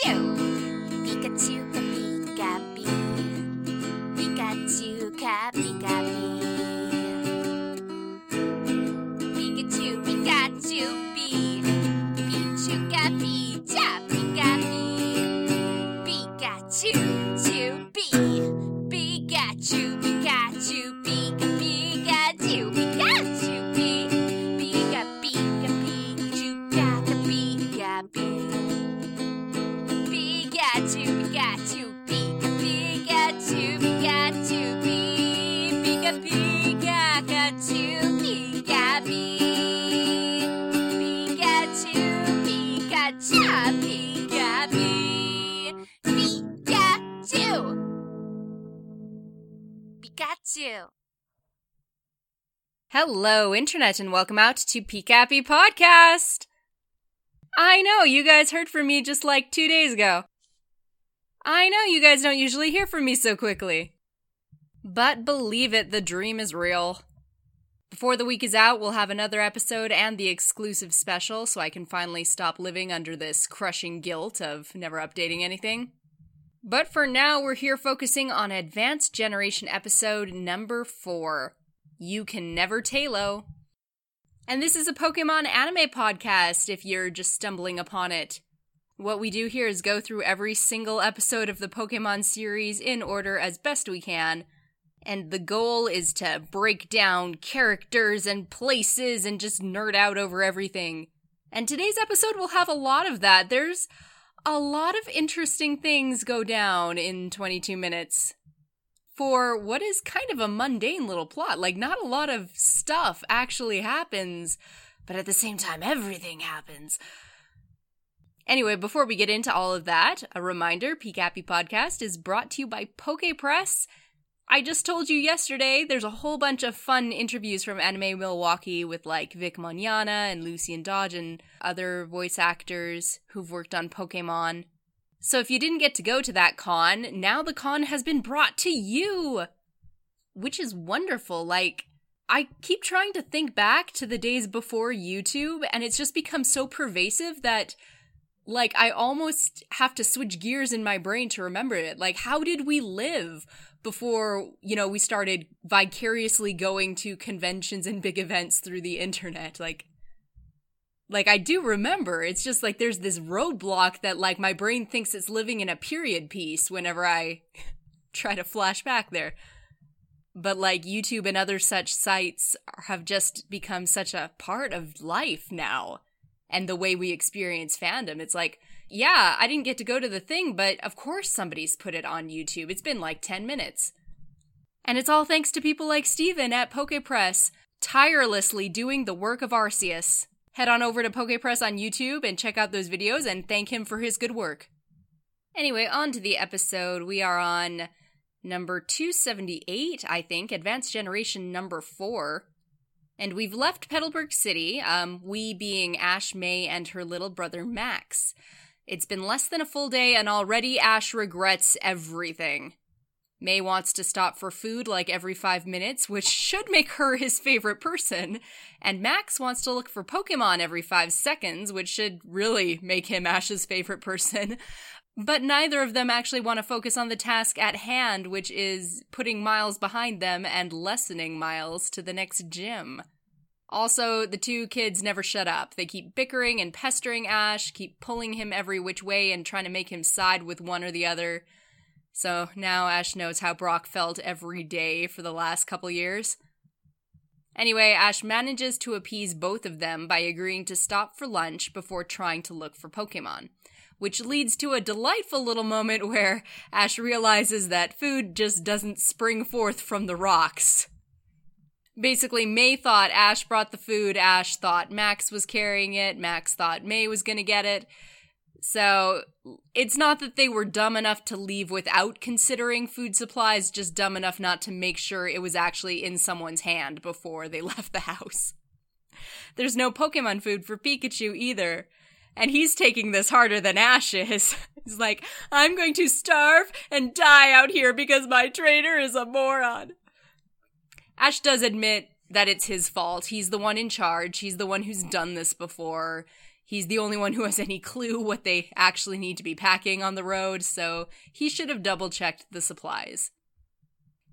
Pikachu. Hello, Internet, and welcome out to Peekappy Podcast. I know, you guys heard from me just like two days ago. I know you guys don't usually hear from me so quickly. But believe it, the dream is real. Before the week is out, we'll have another episode and the exclusive special so I can finally stop living under this crushing guilt of never updating anything. But for now, we're here focusing on Advanced Generation episode number 4 You Can Never Taillow. And this is a Pokemon anime podcast if you're just stumbling upon it. What we do here is go through every single episode of the Pokemon series in order as best we can. And the goal is to break down characters and places and just nerd out over everything. And today's episode will have a lot of that. There's a lot of interesting things go down in 22 minutes for what is kind of a mundane little plot. Like, not a lot of stuff actually happens, but at the same time, everything happens. Anyway, before we get into all of that, a reminder Peekappy Podcast is brought to you by PokePress. I just told you yesterday there's a whole bunch of fun interviews from Anime Milwaukee with like Vic Mignogna and Lucian Dodge and other voice actors who've worked on Pokemon. So if you didn't get to go to that con, now the con has been brought to you, which is wonderful. Like, I keep trying to think back to the days before YouTube, and it's just become so pervasive that, like, I almost have to switch gears in my brain to remember it. Like, how did we live before, you know, we started vicariously going to conventions and big events through the internet? Like, like I do remember. It's just like there's this roadblock that like my brain thinks it's living in a period piece whenever I try to flash back there. But like YouTube and other such sites have just become such a part of life now and the way we experience fandom. It's like, yeah, I didn't get to go to the thing, but of course somebody's put it on YouTube. It's been like 10 minutes. And it's all thanks to people like Steven at PokePress, tirelessly doing the work of Arceus. Head on over to PokePress on YouTube and check out those videos and thank him for his good work. Anyway, on to the episode. We are on number 278, I think, Advanced Generation number 4. And we've left Petalburg City, um, we being Ash May and her little brother Max. It's been less than a full day, and already Ash regrets everything. May wants to stop for food like every five minutes, which should make her his favorite person. And Max wants to look for Pokemon every five seconds, which should really make him Ash's favorite person. But neither of them actually want to focus on the task at hand, which is putting Miles behind them and lessening Miles to the next gym. Also, the two kids never shut up. They keep bickering and pestering Ash, keep pulling him every which way and trying to make him side with one or the other. So now Ash knows how Brock felt every day for the last couple years. Anyway, Ash manages to appease both of them by agreeing to stop for lunch before trying to look for Pokemon, which leads to a delightful little moment where Ash realizes that food just doesn't spring forth from the rocks. Basically, May thought Ash brought the food, Ash thought Max was carrying it, Max thought May was gonna get it. So it's not that they were dumb enough to leave without considering food supplies, just dumb enough not to make sure it was actually in someone's hand before they left the house. There's no Pokemon food for Pikachu either. And he's taking this harder than Ash is. He's like, I'm going to starve and die out here because my trainer is a moron. Ash does admit that it's his fault. He's the one in charge. He's the one who's done this before. He's the only one who has any clue what they actually need to be packing on the road, so he should have double checked the supplies.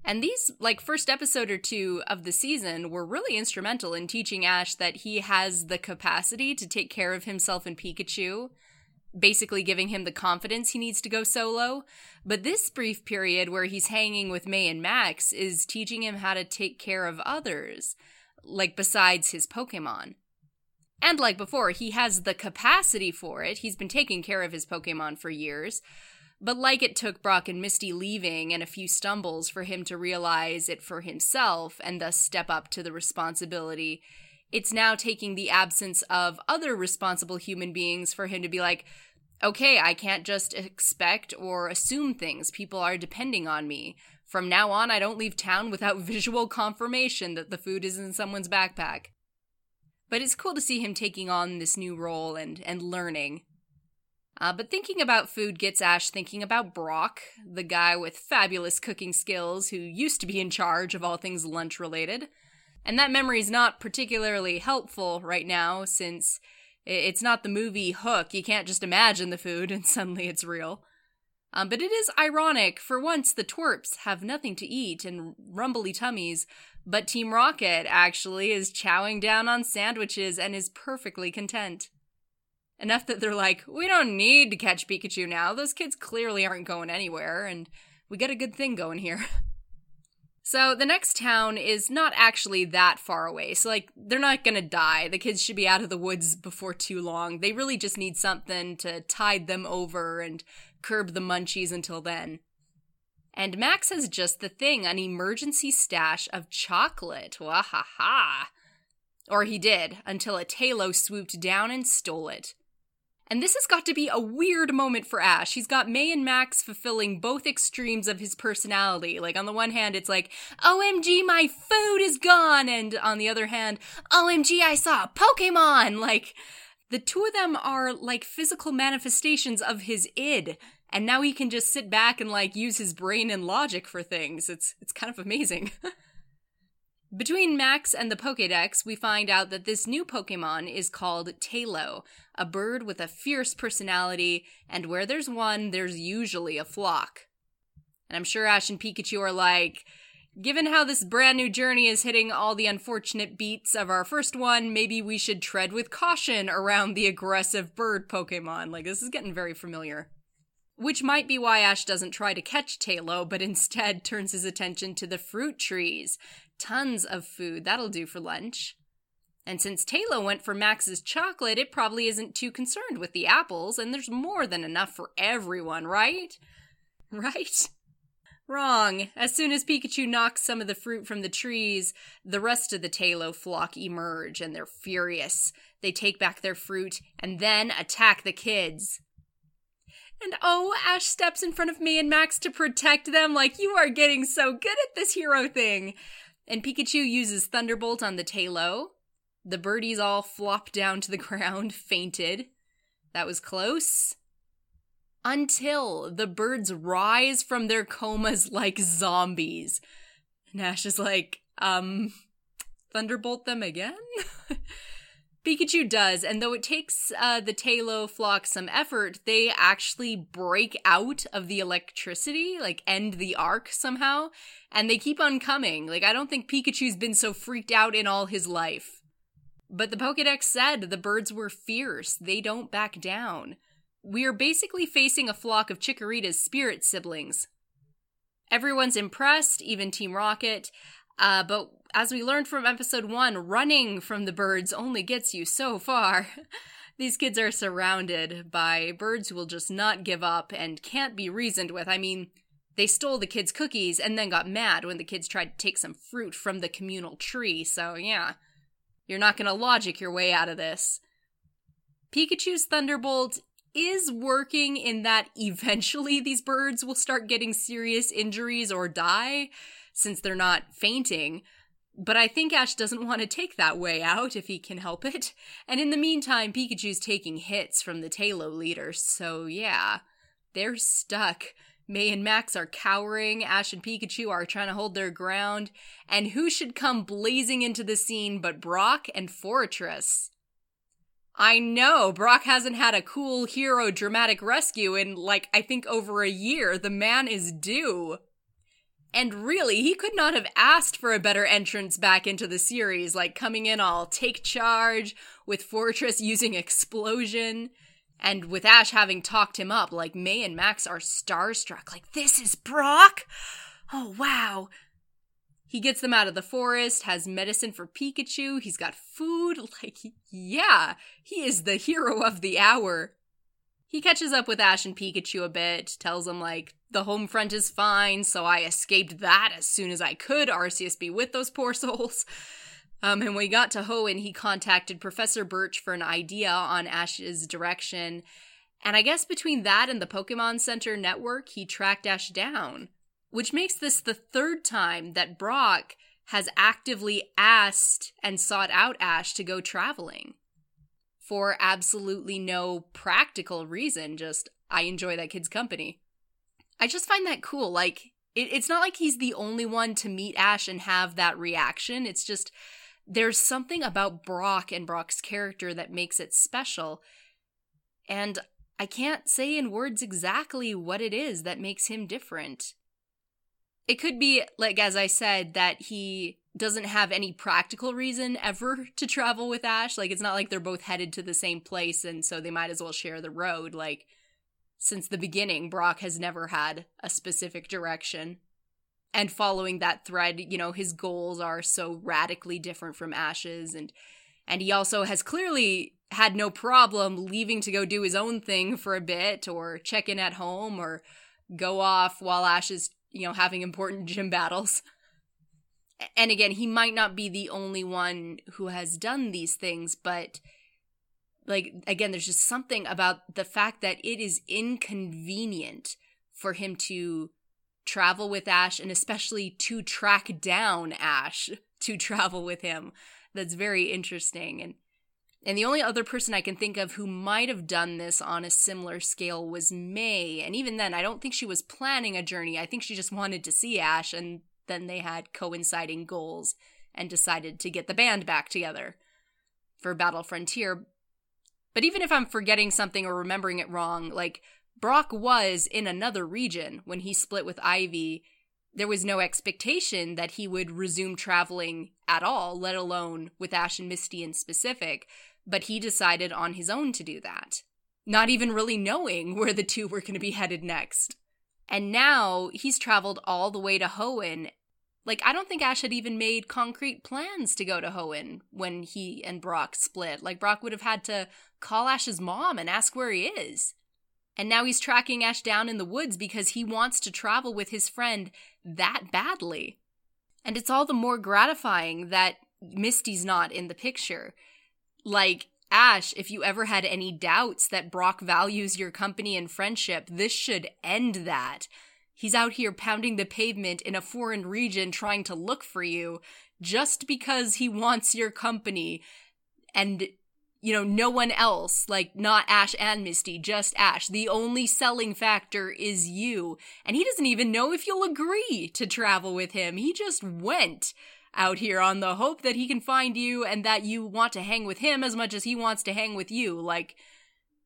And these, like, first episode or two of the season were really instrumental in teaching Ash that he has the capacity to take care of himself and Pikachu, basically giving him the confidence he needs to go solo. But this brief period where he's hanging with May and Max is teaching him how to take care of others, like, besides his Pokemon. And like before, he has the capacity for it. He's been taking care of his Pokemon for years. But like it took Brock and Misty leaving and a few stumbles for him to realize it for himself and thus step up to the responsibility, it's now taking the absence of other responsible human beings for him to be like, okay, I can't just expect or assume things. People are depending on me. From now on, I don't leave town without visual confirmation that the food is in someone's backpack. But it's cool to see him taking on this new role and, and learning. Uh, but thinking about food gets Ash thinking about Brock, the guy with fabulous cooking skills who used to be in charge of all things lunch related. And that memory is not particularly helpful right now since it's not the movie Hook. You can't just imagine the food and suddenly it's real. Um, but it is ironic. For once, the twerps have nothing to eat and rumbly tummies, but Team Rocket actually is chowing down on sandwiches and is perfectly content. Enough that they're like, we don't need to catch Pikachu now. Those kids clearly aren't going anywhere, and we got a good thing going here. So the next town is not actually that far away. So like they're not going to die. The kids should be out of the woods before too long. They really just need something to tide them over and curb the munchies until then. And Max has just the thing an emergency stash of chocolate. Wahaha. Or he did, until a Taillow swooped down and stole it. And this has got to be a weird moment for Ash. He's got May and Max fulfilling both extremes of his personality. Like, on the one hand, it's like, OMG, my food is gone. And on the other hand, OMG, I saw a Pokemon. Like, the two of them are like physical manifestations of his id and now he can just sit back and like use his brain and logic for things. It's it's kind of amazing. Between Max and the Pokédex, we find out that this new Pokemon is called Taillow, a bird with a fierce personality, and where there's one, there's usually a flock. And I'm sure Ash and Pikachu are like, given how this brand new journey is hitting all the unfortunate beats of our first one, maybe we should tread with caution around the aggressive bird Pokemon. Like, this is getting very familiar. Which might be why Ash doesn't try to catch Taillow, but instead turns his attention to the fruit trees. Tons of food, that'll do for lunch. And since Taillow went for Max's chocolate, it probably isn't too concerned with the apples, and there's more than enough for everyone, right? Right? Wrong. As soon as Pikachu knocks some of the fruit from the trees, the rest of the Taillow flock emerge, and they're furious. They take back their fruit and then attack the kids. And oh, Ash steps in front of me and Max to protect them, like, you are getting so good at this hero thing. And Pikachu uses Thunderbolt on the Taillow. The birdies all flop down to the ground, fainted. That was close. Until the birds rise from their comas like zombies. Nash is like, um, Thunderbolt them again? Pikachu does, and though it takes uh, the Taillow flock some effort, they actually break out of the electricity, like end the arc somehow, and they keep on coming. Like, I don't think Pikachu's been so freaked out in all his life. But the Pokedex said the birds were fierce, they don't back down. We are basically facing a flock of Chikorita's spirit siblings. Everyone's impressed, even Team Rocket, uh, but as we learned from episode one, running from the birds only gets you so far. These kids are surrounded by birds who will just not give up and can't be reasoned with. I mean, they stole the kids' cookies and then got mad when the kids tried to take some fruit from the communal tree, so yeah. You're not gonna logic your way out of this. Pikachu's Thunderbolt is working in that eventually these birds will start getting serious injuries or die, since they're not fainting. But I think Ash doesn't want to take that way out if he can help it. And in the meantime, Pikachu's taking hits from the Taillow leader, so yeah, they're stuck. May and Max are cowering, Ash and Pikachu are trying to hold their ground, and who should come blazing into the scene but Brock and Forretress? I know. Brock hasn't had a cool hero dramatic rescue in, like, I think over a year. The man is due. And really, he could not have asked for a better entrance back into the series, like coming in all take charge, with Forretress using explosion, and with Ash having talked him up. Like, May and Max are starstruck. Like, this is Brock? Oh, wow. He gets them out of the forest, has medicine for Pikachu, he's got food. Like, yeah, he is the hero of the hour. He catches up with Ash and Pikachu a bit, tells them, like, the home front is fine, so I escaped that as soon as I could. Arceus be with those poor souls. Um, and when he got to Hoenn, he contacted Professor Birch for an idea on Ash's direction. And I guess between that and the Pokemon Center network, he tracked Ash down which makes this the third time that Brock has actively asked and sought out Ash to go traveling for absolutely no practical reason. Just, I enjoy that kid's company. I just find that cool. Like, it, it's not like he's the only one to meet Ash and have that reaction. It's just, there's something about Brock and Brock's character that makes it special. And I can't say in words exactly what it is that makes him different. It could be, like, as I said, that he doesn't have any practical reason ever to travel with Ash. Like, it's not like they're both headed to the same place, and so they might as well share the road. Like, since the beginning, Brock has never had a specific direction. And following that thread, you know, his goals are so radically different from Ash's, and and he also has clearly had no problem leaving to go do his own thing for a bit, or check in at home, or go off while Ash is you know, having important gym battles. And again, he might not be the only one who has done these things, but like again, there's just something about the fact that it is inconvenient for him to travel with Ash and especially to track down Ash to travel with him. That's very interesting and and the only other person I can think of who might have done this on a similar scale was May. And even then, I don't think she was planning a journey. I think she just wanted to see Ash, and then they had coinciding goals and decided to get the band back together for Battle Frontier. But even if I'm forgetting something or remembering it wrong, like Brock was in another region when he split with Ivy. There was no expectation that he would resume traveling at all, let alone with Ash and Misty in specific but he decided on his own to do that, not even really knowing where the two were going to be headed next. And now he's traveled all the way to Hoenn. Like, I don't think Ash had even made concrete plans to go to Hoenn when he and Brock split. Like, Brock would have had to call Ash's mom and ask where he is. And now he's tracking Ash down in the woods because he wants to travel with his friend that badly. And it's all the more gratifying that Misty's not in the picture like, Ash, if you ever had any doubts that Brock values your company and friendship, this should end that. He's out here pounding the pavement in a foreign region trying to look for you just because he wants your company. And you know no one else like not Ash and Misty just Ash. The only selling factor is you. And he doesn't even know if you'll agree to travel with him. He just went out here on the hope that he can find you and that you want to hang with him as much as he wants to hang with you. Like,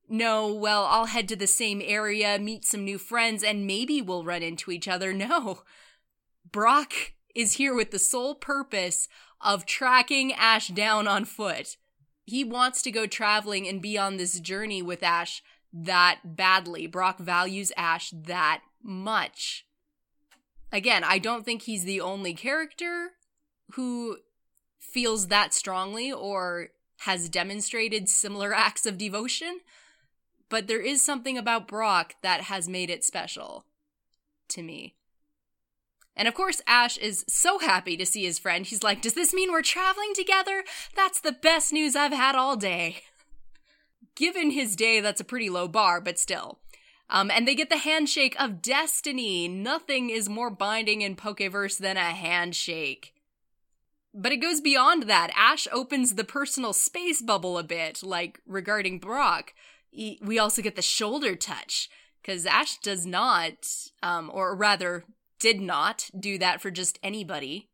no, well, I'll head to the same area, meet some new friends, and maybe we'll run into each other. No. Brock is here with the sole purpose of tracking Ash down on foot. He wants to go traveling and be on this journey with Ash that badly. Brock values Ash that much. Again, I don't think he's the only character who feels that strongly or has demonstrated similar acts of devotion, but there is something about Brock that has made it special to me. And of course, Ash is so happy to see his friend. He's like, Does this mean we're traveling together? That's the best news I've had all day. Given his day, that's a pretty low bar, but still. Um, and they get the handshake of destiny. Nothing is more binding in Pokeverse than a handshake. But it goes beyond that. Ash opens the personal space bubble a bit, like regarding Brock. We also get the shoulder touch, because Ash does not, um, or rather, did not do that for just anybody.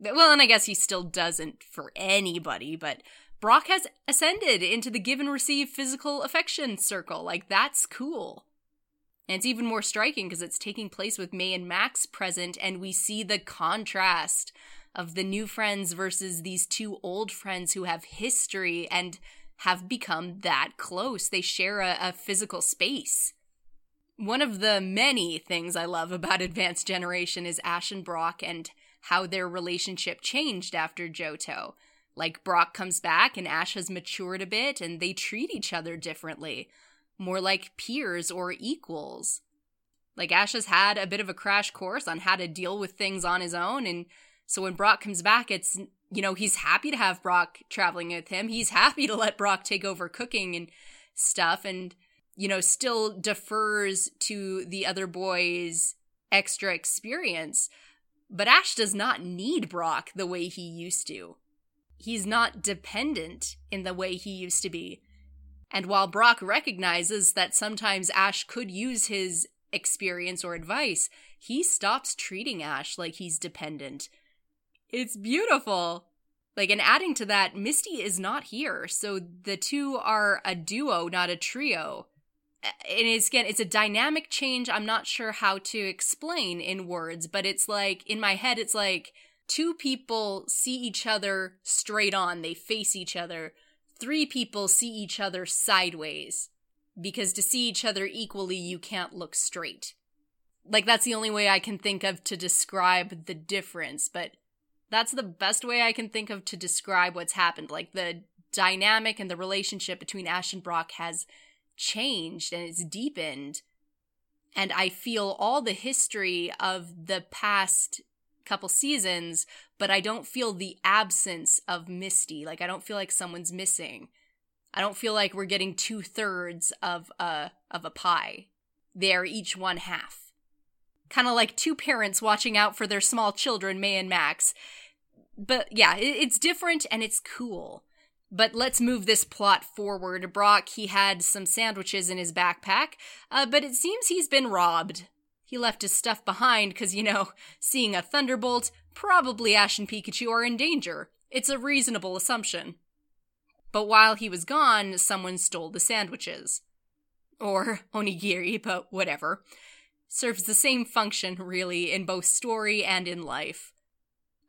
Well, and I guess he still doesn't for anybody, but Brock has ascended into the give and receive physical affection circle. Like, that's cool. And it's even more striking because it's taking place with May and Max present, and we see the contrast of the new friends versus these two old friends who have history and have become that close. They share a, a physical space. One of the many things I love about Advanced Generation is Ash and Brock and how their relationship changed after Johto. Like, Brock comes back and Ash has matured a bit and they treat each other differently, more like peers or equals. Like, Ash has had a bit of a crash course on how to deal with things on his own, and so when Brock comes back, it's, you know, he's happy to have Brock traveling with him. He's happy to let Brock take over cooking and stuff, and, you know, still defers to the other boys' extra experience. But Ash does not need Brock the way he used to he's not dependent in the way he used to be. And while Brock recognizes that sometimes Ash could use his experience or advice, he stops treating Ash like he's dependent. It's beautiful. Like, and adding to that, Misty is not here, so the two are a duo, not a trio. And it's again, it's a dynamic change. I'm not sure how to explain in words, but it's like in my head, it's like Two people see each other straight on, they face each other. Three people see each other sideways. Because to see each other equally, you can't look straight. Like, that's the only way I can think of to describe the difference, but that's the best way I can think of to describe what's happened. Like, the dynamic and the relationship between Ash and Brock has changed and it's deepened. And I feel all the history of the past couple seasons, but I don't feel the absence of Misty. Like I don't feel like someone's missing. I don't feel like we're getting two thirds of a of a pie. They're each one half. Kind of like two parents watching out for their small children, May and Max. But yeah, it's different and it's cool. But let's move this plot forward. Brock, he had some sandwiches in his backpack, uh, but it seems he's been robbed. He left his stuff behind because, you know, seeing a thunderbolt, probably Ash and Pikachu are in danger. It's a reasonable assumption. But while he was gone, someone stole the sandwiches. Or onigiri, but whatever. Serves the same function, really, in both story and in life.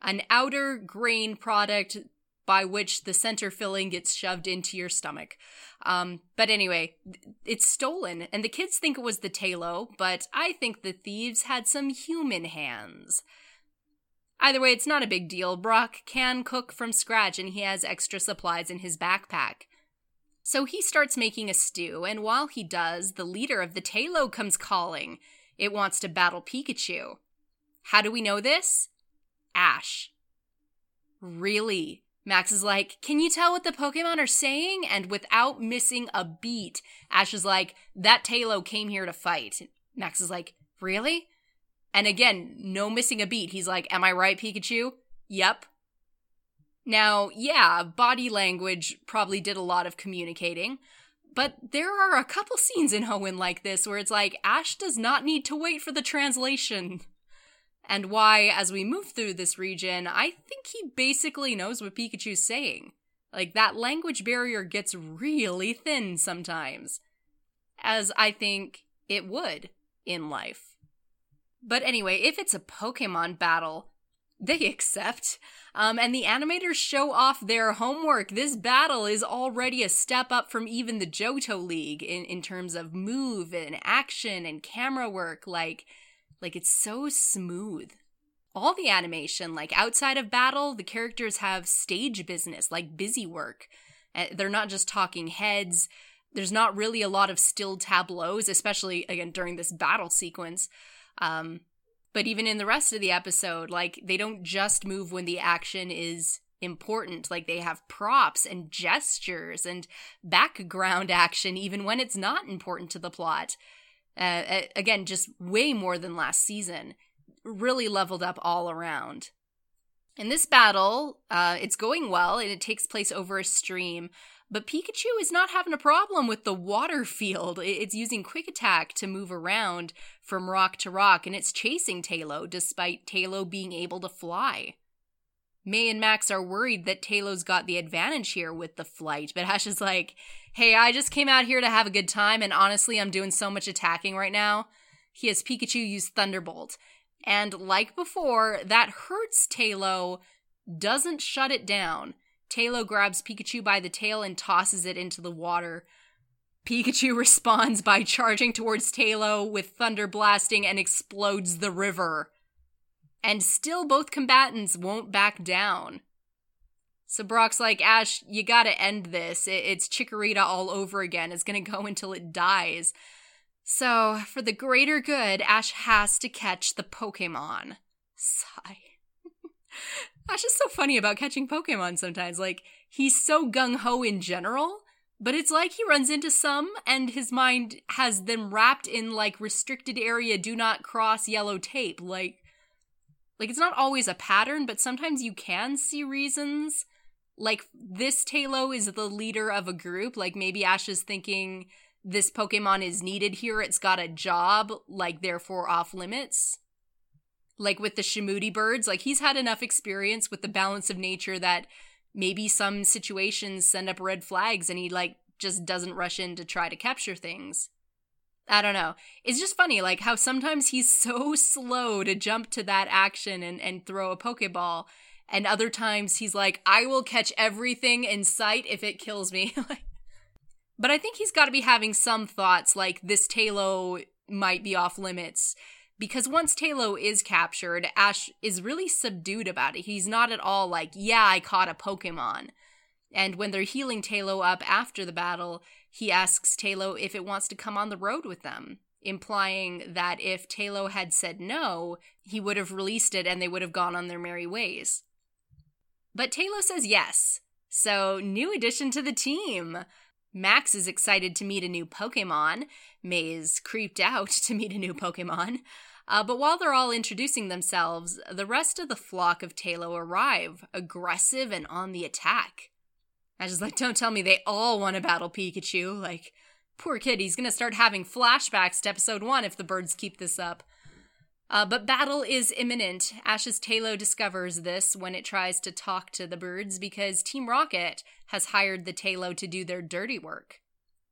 An outer grain product by which the center filling gets shoved into your stomach. Um, but anyway, it's stolen, and the kids think it was the Taillow, but I think the thieves had some human hands. Either way, it's not a big deal. Brock can cook from scratch, and he has extra supplies in his backpack. So he starts making a stew, and while he does, the leader of the Taillow comes calling. It wants to battle Pikachu. How do we know this? Ash. Really? Max is like, Can you tell what the Pokemon are saying? And without missing a beat, Ash is like, That Taillow came here to fight. Max is like, Really? And again, no missing a beat. He's like, Am I right, Pikachu? Yep. Now, yeah, body language probably did a lot of communicating, but there are a couple scenes in Hoenn like this where it's like, Ash does not need to wait for the translation and why, as we move through this region, I think he basically knows what Pikachu's saying. Like, that language barrier gets really thin sometimes, as I think it would in life. But anyway, if it's a Pokemon battle, they accept. Um, and the animators show off their homework. This battle is already a step up from even the Johto League in, in terms of move and action and camera work. Like, like it's so smooth. All the animation, like outside of battle, the characters have stage business, like busy work. Uh, they're not just talking heads. There's not really a lot of still tableaus, especially again during this battle sequence. Um, but even in the rest of the episode, like they don't just move when the action is important. Like they have props and gestures and background action, even when it's not important to the plot. Uh, again, just way more than last season. Really leveled up all around. In this battle, uh, it's going well and it takes place over a stream, but Pikachu is not having a problem with the water field. It's using Quick Attack to move around from rock to rock, and it's chasing Taillow despite Taillow being able to fly. May and Max are worried that Taillow's got the advantage here with the flight, but Ash is like, hey, I just came out here to have a good time, and honestly, I'm doing so much attacking right now. He has Pikachu use Thunderbolt. And like before, that hurts Taillow, doesn't shut it down. Taillow grabs Pikachu by the tail and tosses it into the water. Pikachu responds by charging towards Taillow with thunder blasting and explodes the river. And still, both combatants won't back down. So Brock's like, Ash, you gotta end this. It's Chikorita all over again. It's gonna go until it dies. So, for the greater good, Ash has to catch the Pokemon. Sigh. Ash is so funny about catching Pokemon sometimes. Like, he's so gung ho in general, but it's like he runs into some and his mind has them wrapped in like restricted area, do not cross yellow tape. Like, like it's not always a pattern, but sometimes you can see reasons. Like, this Taillow is the leader of a group. Like, maybe Ash is thinking this Pokemon is needed here, it's got a job, like, therefore off limits. Like with the Shamouti birds, like, he's had enough experience with the balance of nature that maybe some situations send up red flags and he, like, just doesn't rush in to try to capture things. I don't know. It's just funny, like, how sometimes he's so slow to jump to that action and, and throw a Pokeball. And other times he's like, I will catch everything in sight if it kills me. But I think he's got to be having some thoughts like this Taillow might be off limits. Because once Taillow is captured, Ash is really subdued about it. He's not at all like, yeah, I caught a Pokemon. And when they're healing Taillow up after the battle, he asks Taillow if it wants to come on the road with them, implying that if Taillow had said no, he would have released it and they would have gone on their merry ways. But Taillow says yes. So, new addition to the team. Max is excited to meet a new Pokemon. May is creeped out to meet a new Pokemon. Uh, but while they're all introducing themselves, the rest of the flock of Taillow arrive, aggressive and on the attack. I just like, don't tell me they all want to battle Pikachu. Like, poor kid, he's gonna start having flashbacks to episode one if the birds keep this up. Uh, but battle is imminent. Ash's Taillow discovers this when it tries to talk to the birds because Team Rocket has hired the Taillow to do their dirty work.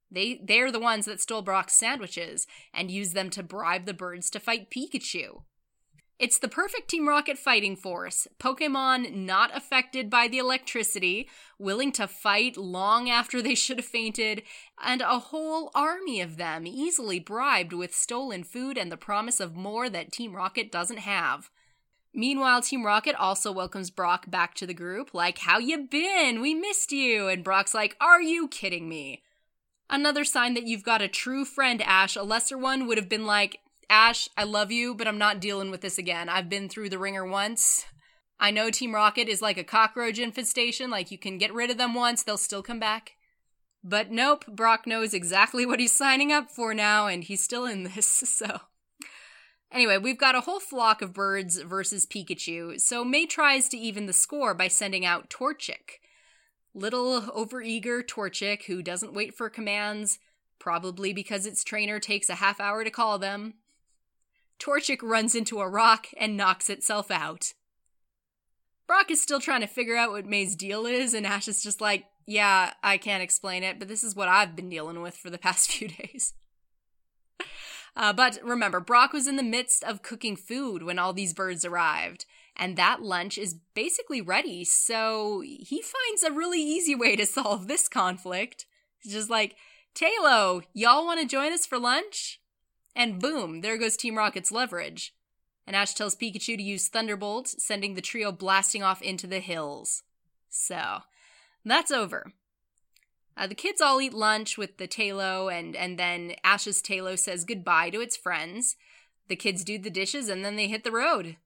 They they're the ones that stole Brock's sandwiches and used them to bribe the birds to fight Pikachu. It's the perfect Team Rocket fighting force. Pokemon not affected by the electricity, willing to fight long after they should have fainted, and a whole army of them easily bribed with stolen food and the promise of more that Team Rocket doesn't have. Meanwhile, Team Rocket also welcomes Brock back to the group, like, How you been? We missed you. And Brock's like, Are you kidding me? Another sign that you've got a true friend, Ash. A lesser one would have been like, Ash, I love you, but I'm not dealing with this again. I've been through the ringer once. I know Team Rocket is like a cockroach infestation, like you can get rid of them once, they'll still come back. But nope, Brock knows exactly what he's signing up for now, and he's still in this, so. Anyway, we've got a whole flock of birds versus Pikachu, so May tries to even the score by sending out Torchic. Little overeager Torchic, who doesn't wait for commands, probably because its trainer takes a half hour to call them, Torchic runs into a rock and knocks itself out. Brock is still trying to figure out what May's deal is, and Ash is just like, yeah, I can't explain it, but this is what I've been dealing with for the past few days. Uh, but remember, Brock was in the midst of cooking food when all these birds arrived, and that lunch is basically ready, so he finds a really easy way to solve this conflict. He's just like, Taillow, y'all want to join us for lunch? And boom, there goes Team Rocket's leverage. And Ash tells Pikachu to use Thunderbolt, sending the trio blasting off into the hills. So, that's over. Uh, the kids all eat lunch with the Taillow, and, and then Ash's Taillow says goodbye to its friends. The kids do the dishes, and then they hit the road.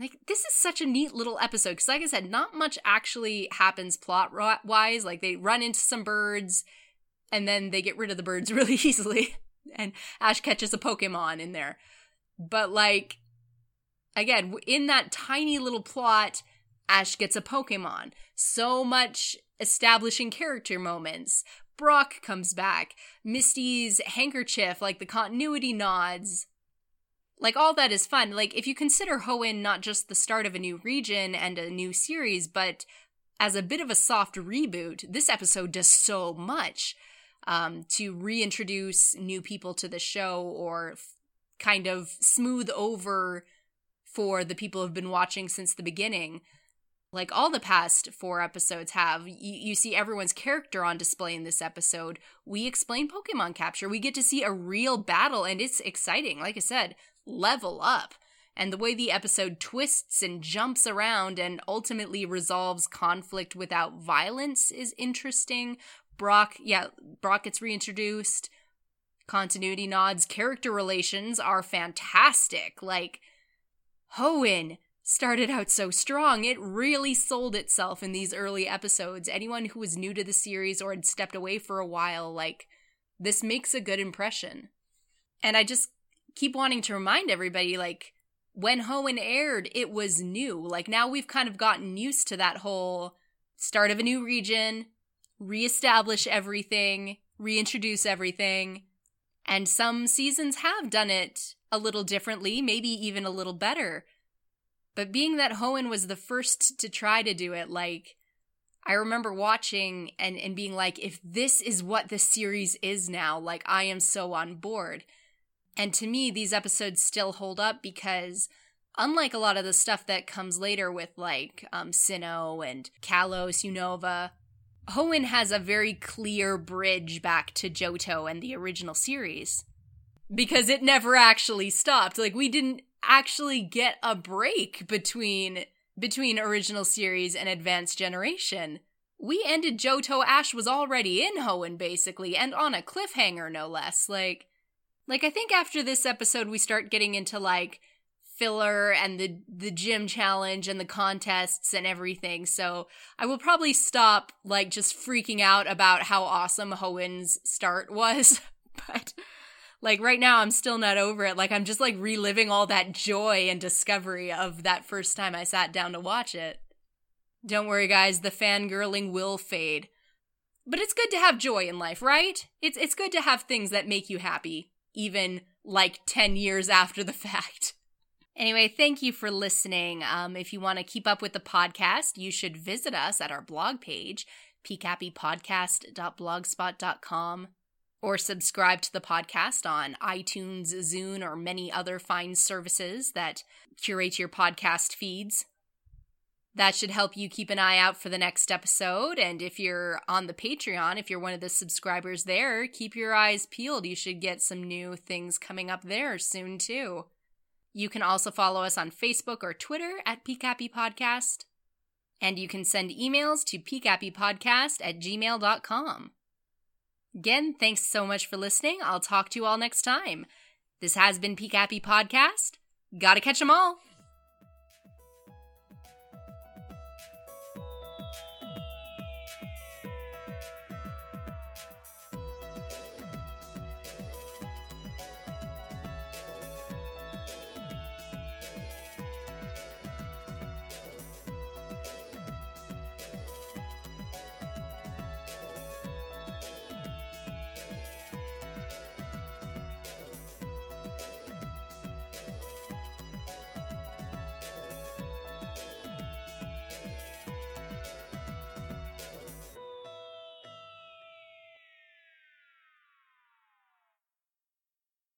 Like, this is such a neat little episode, because like I said, not much actually happens plot wise. Like, they run into some birds, and then they get rid of the birds really easily and Ash catches a Pokemon in there. But like again, in that tiny little plot, Ash gets a Pokemon. So much establishing character moments. Brock comes back. Misty's handkerchief, like the continuity nods. like all that is fun. Like if you consider Hoenn not just the start of a new region and a new series, but as a bit of a soft reboot, this episode does so much um, to reintroduce new people to the show or f- kind of smooth over for the people who've been watching since the beginning. Like all the past four episodes have, you, you see everyone's character on display in this episode. We explain Pokemon capture. We get to see a real battle, and it's exciting. Like I said, level up. And the way the episode twists and jumps around and ultimately resolves conflict without violence is interesting. Brock, yeah, Brock gets reintroduced. Continuity nods. Character relations are fantastic. Like, Hoenn started out so strong. It really sold itself in these early episodes. Anyone who was new to the series or had stepped away for a while, like, this makes a good impression. And I just keep wanting to remind everybody like when Hoenn aired, it was new. Like now we've kind of gotten used to that whole start of a new region, reestablish everything, reintroduce everything. And some seasons have done it a little differently, maybe even a little better. But being that Hoenn was the first to try to do it, like, I remember watching and, and being like, if this is what the series is now, like, I am so on board. And to me, these episodes still hold up because unlike a lot of the stuff that comes later with like um, Sinnoh and Kalos, Unova, Hoenn has a very clear bridge back to Johto and the original series. Because it never actually stopped. Like we didn't actually get a break between between original series and advanced generation. We ended Johto Ash was already in Hoenn basically and on a cliffhanger no less. Like like I think after this episode we start getting into like filler and the the gym challenge and the contests and everything. So I will probably stop like just freaking out about how awesome Hoenn's start was. but like right now I'm still not over it. Like I'm just like reliving all that joy and discovery of that first time I sat down to watch it. Don't worry guys, the fangirling will fade. But it's good to have joy in life, right? It's it's good to have things that make you happy even like 10 years after the fact. Anyway, thank you for listening. Um, if you want to keep up with the podcast, you should visit us at our blog page, pcappypodcast.blogspot.com, or subscribe to the podcast on iTunes, Zune, or many other fine services that curate your podcast feeds. That should help you keep an eye out for the next episode. And if you're on the Patreon, if you're one of the subscribers there, keep your eyes peeled. You should get some new things coming up there soon, too. You can also follow us on Facebook or Twitter at PCAppy Podcast. And you can send emails to pcappypodcast at gmail.com. Again, thanks so much for listening. I'll talk to you all next time. This has been PCAppy Podcast. Gotta catch 'em all.